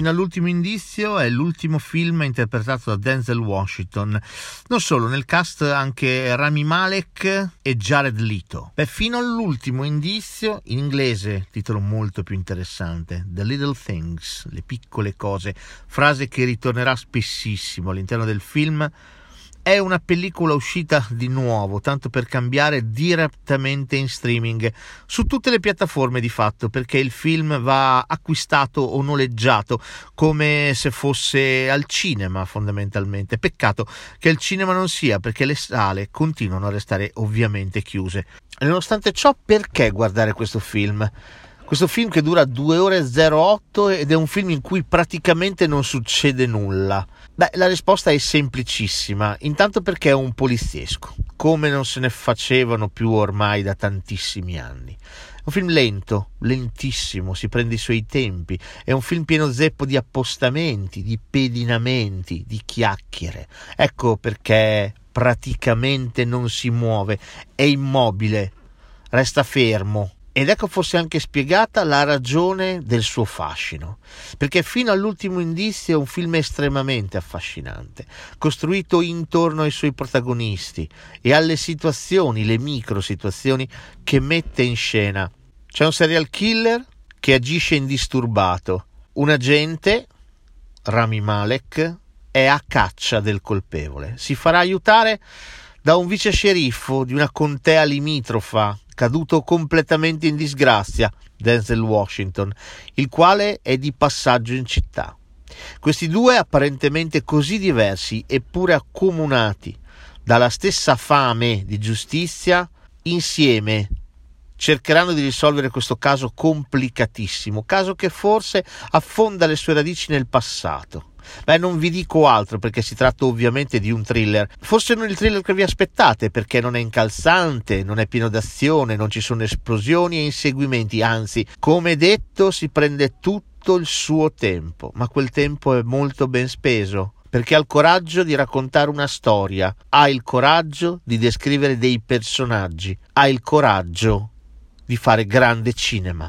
Fino all'ultimo indizio è l'ultimo film interpretato da Denzel Washington. Non solo, nel cast anche Rami Malek e Jared Leto. Beh, fino all'ultimo indizio, in inglese, titolo molto più interessante, The Little Things, le piccole cose, frase che ritornerà spessissimo all'interno del film è una pellicola uscita di nuovo, tanto per cambiare direttamente in streaming su tutte le piattaforme di fatto, perché il film va acquistato o noleggiato come se fosse al cinema fondamentalmente. Peccato che il cinema non sia, perché le sale continuano a restare ovviamente chiuse. Nonostante ciò, perché guardare questo film? Questo film che dura 2 ore e 08 ed è un film in cui praticamente non succede nulla. Beh, la risposta è semplicissima. Intanto perché è un poliziesco, come non se ne facevano più ormai da tantissimi anni. È un film lento, lentissimo, si prende i suoi tempi. È un film pieno zeppo di appostamenti, di pedinamenti, di chiacchiere. Ecco perché praticamente non si muove, è immobile, resta fermo, ed ecco forse anche spiegata la ragione del suo fascino, perché fino all'ultimo indizio è un film estremamente affascinante, costruito intorno ai suoi protagonisti e alle situazioni, le micro situazioni che mette in scena. C'è un serial killer che agisce indisturbato, un agente, Rami Malek, è a caccia del colpevole, si farà aiutare da un vice sceriffo di una contea limitrofa caduto completamente in disgrazia, Denzel Washington, il quale è di passaggio in città. Questi due, apparentemente così diversi eppure accomunati dalla stessa fame di giustizia, insieme cercheranno di risolvere questo caso complicatissimo, caso che forse affonda le sue radici nel passato. Beh, non vi dico altro perché si tratta ovviamente di un thriller. Forse non il thriller che vi aspettate perché non è incalzante, non è pieno d'azione, non ci sono esplosioni e inseguimenti, anzi, come detto, si prende tutto il suo tempo, ma quel tempo è molto ben speso perché ha il coraggio di raccontare una storia, ha il coraggio di descrivere dei personaggi, ha il coraggio di fare grande cinema.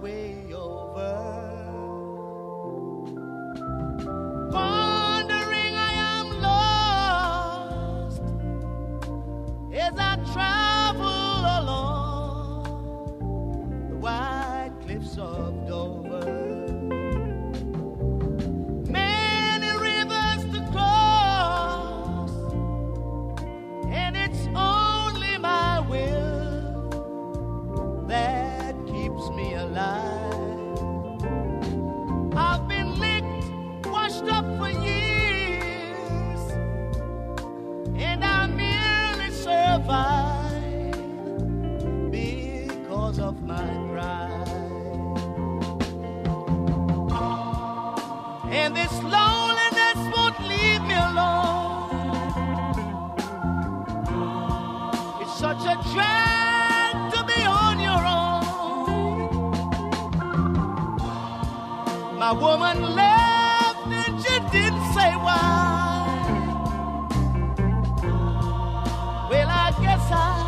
away. of my pride. And this loneliness won't leave me alone. It's such a drag to be on your own. My woman left and she didn't say why. Well, I guess I.